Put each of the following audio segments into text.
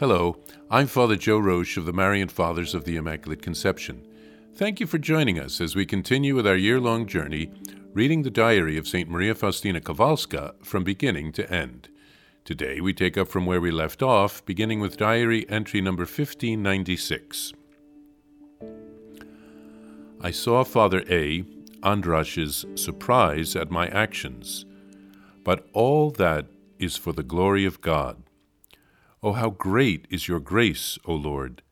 Hello, I'm Father Joe Roesch of the Marian Fathers of the Immaculate Conception. Thank you for joining us as we continue with our year long journey reading the diary of St. Maria Faustina Kowalska from beginning to end. Today we take up from where we left off, beginning with diary entry number 1596. I saw Father A. Andrasz's surprise at my actions, but all that is for the glory of God. Oh, how great is your grace, O Lord!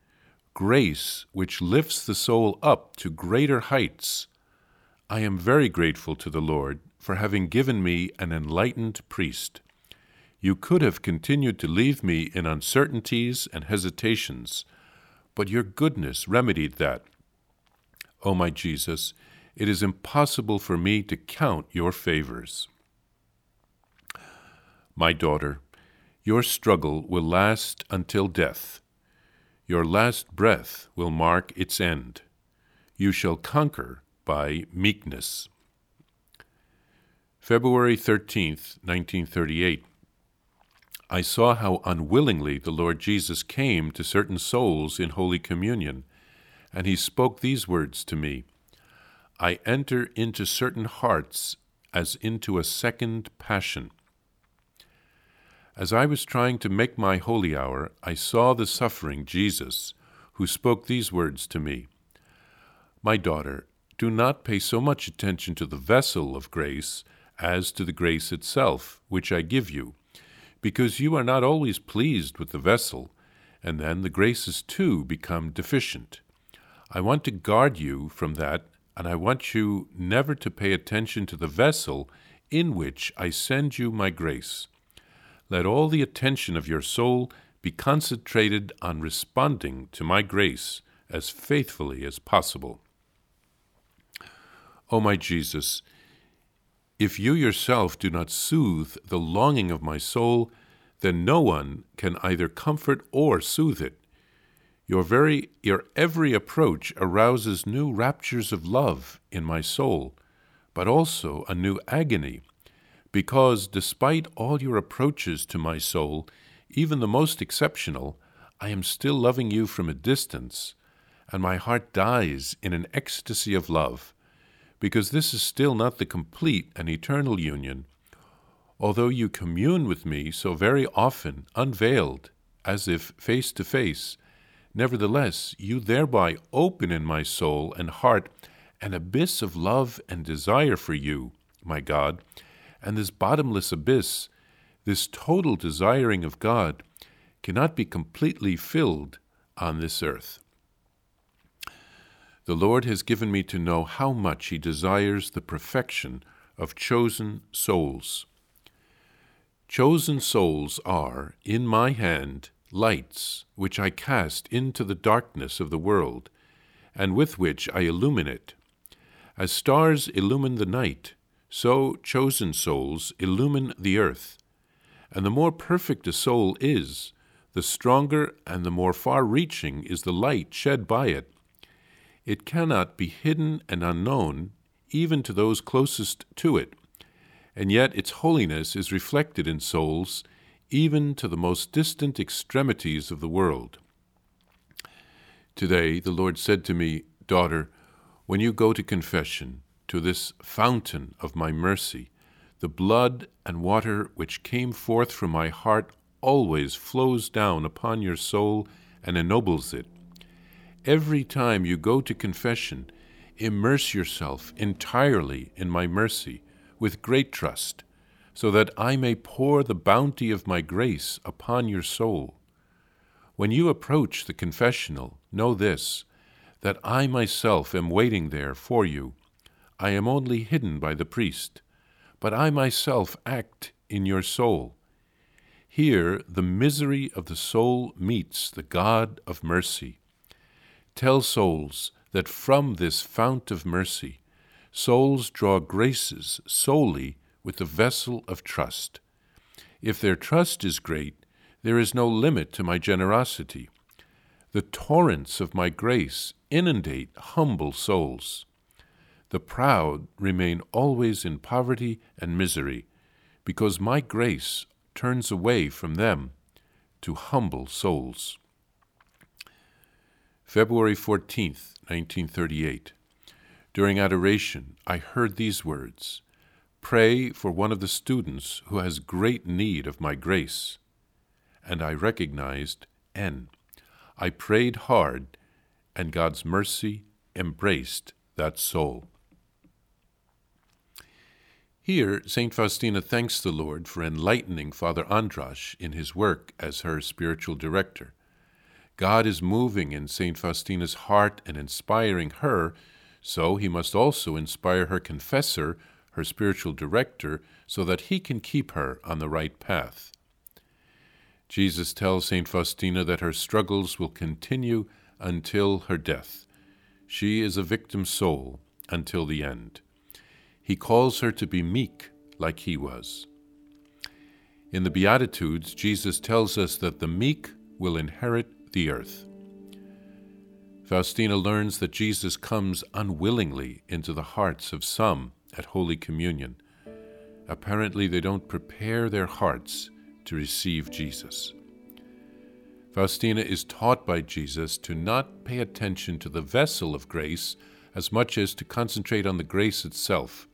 Grace which lifts the soul up to greater heights. I am very grateful to the Lord for having given me an enlightened priest. You could have continued to leave me in uncertainties and hesitations, but your goodness remedied that. O oh, my Jesus, it is impossible for me to count your favors. My daughter, your struggle will last until death. Your last breath will mark its end. You shall conquer by meekness. February 13th, 1938. I saw how unwillingly the Lord Jesus came to certain souls in Holy Communion, and he spoke these words to me I enter into certain hearts as into a second passion. As I was trying to make my holy hour, I saw the suffering Jesus, who spoke these words to me My daughter, do not pay so much attention to the vessel of grace as to the grace itself, which I give you, because you are not always pleased with the vessel, and then the graces too become deficient. I want to guard you from that, and I want you never to pay attention to the vessel in which I send you my grace let all the attention of your soul be concentrated on responding to my grace as faithfully as possible. O oh, my Jesus, if you yourself do not soothe the longing of my soul, then no one can either comfort or soothe it. Your very your every approach arouses new raptures of love in my soul, but also a new agony because despite all your approaches to my soul, even the most exceptional, I am still loving you from a distance, and my heart dies in an ecstasy of love, because this is still not the complete and eternal union. Although you commune with me so very often, unveiled, as if face to face, nevertheless you thereby open in my soul and heart an abyss of love and desire for you, my God, and this bottomless abyss, this total desiring of God, cannot be completely filled on this earth. The Lord has given me to know how much He desires the perfection of chosen souls. Chosen souls are, in my hand, lights which I cast into the darkness of the world, and with which I illumine it. As stars illumine the night, so chosen souls illumine the earth. And the more perfect a soul is, the stronger and the more far reaching is the light shed by it. It cannot be hidden and unknown, even to those closest to it, and yet its holiness is reflected in souls, even to the most distant extremities of the world. Today the Lord said to me, Daughter, when you go to confession, to this fountain of my mercy. The blood and water which came forth from my heart always flows down upon your soul and ennobles it. Every time you go to confession, immerse yourself entirely in my mercy with great trust, so that I may pour the bounty of my grace upon your soul. When you approach the confessional, know this that I myself am waiting there for you I am only hidden by the priest, but I myself act in your soul. Here the misery of the soul meets the God of mercy. Tell souls that from this fount of mercy, souls draw graces solely with the vessel of trust. If their trust is great, there is no limit to my generosity. The torrents of my grace inundate humble souls. The proud remain always in poverty and misery, because my grace turns away from them. to humble souls. February 14th, 1938. During adoration, I heard these words Pray for one of the students who has great need of my grace. And I recognized N. I prayed hard, and God's mercy embraced that soul. Here, St. Faustina thanks the Lord for enlightening Father Andrasz in his work as her spiritual director. God is moving in St. Faustina's heart and inspiring her, so he must also inspire her confessor, her spiritual director, so that he can keep her on the right path. Jesus tells St. Faustina that her struggles will continue until her death. She is a victim soul until the end. He calls her to be meek like he was. In the Beatitudes, Jesus tells us that the meek will inherit the earth. Faustina learns that Jesus comes unwillingly into the hearts of some at Holy Communion. Apparently, they don't prepare their hearts to receive Jesus. Faustina is taught by Jesus to not pay attention to the vessel of grace as much as to concentrate on the grace itself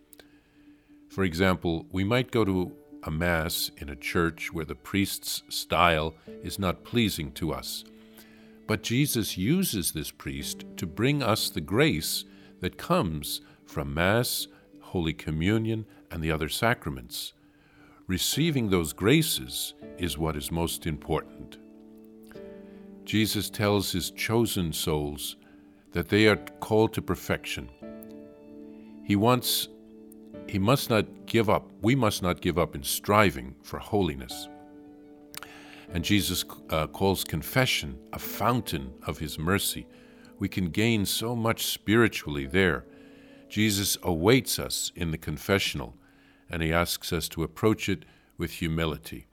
for example, we might go to a Mass in a church where the priest's style is not pleasing to us. But Jesus uses this priest to bring us the grace that comes from Mass, Holy Communion, and the other sacraments. Receiving those graces is what is most important. Jesus tells his chosen souls that they are called to perfection. He wants he must not give up. We must not give up in striving for holiness. And Jesus uh, calls confession a fountain of his mercy. We can gain so much spiritually there. Jesus awaits us in the confessional, and he asks us to approach it with humility.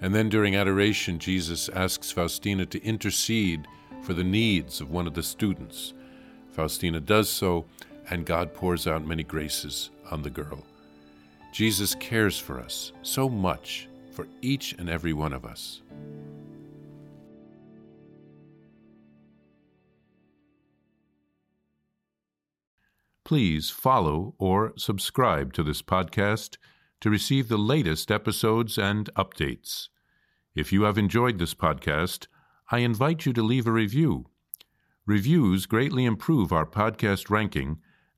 And then during adoration, Jesus asks Faustina to intercede for the needs of one of the students. Faustina does so, and God pours out many graces on the girl. Jesus cares for us so much, for each and every one of us. Please follow or subscribe to this podcast to receive the latest episodes and updates. If you have enjoyed this podcast, I invite you to leave a review. Reviews greatly improve our podcast ranking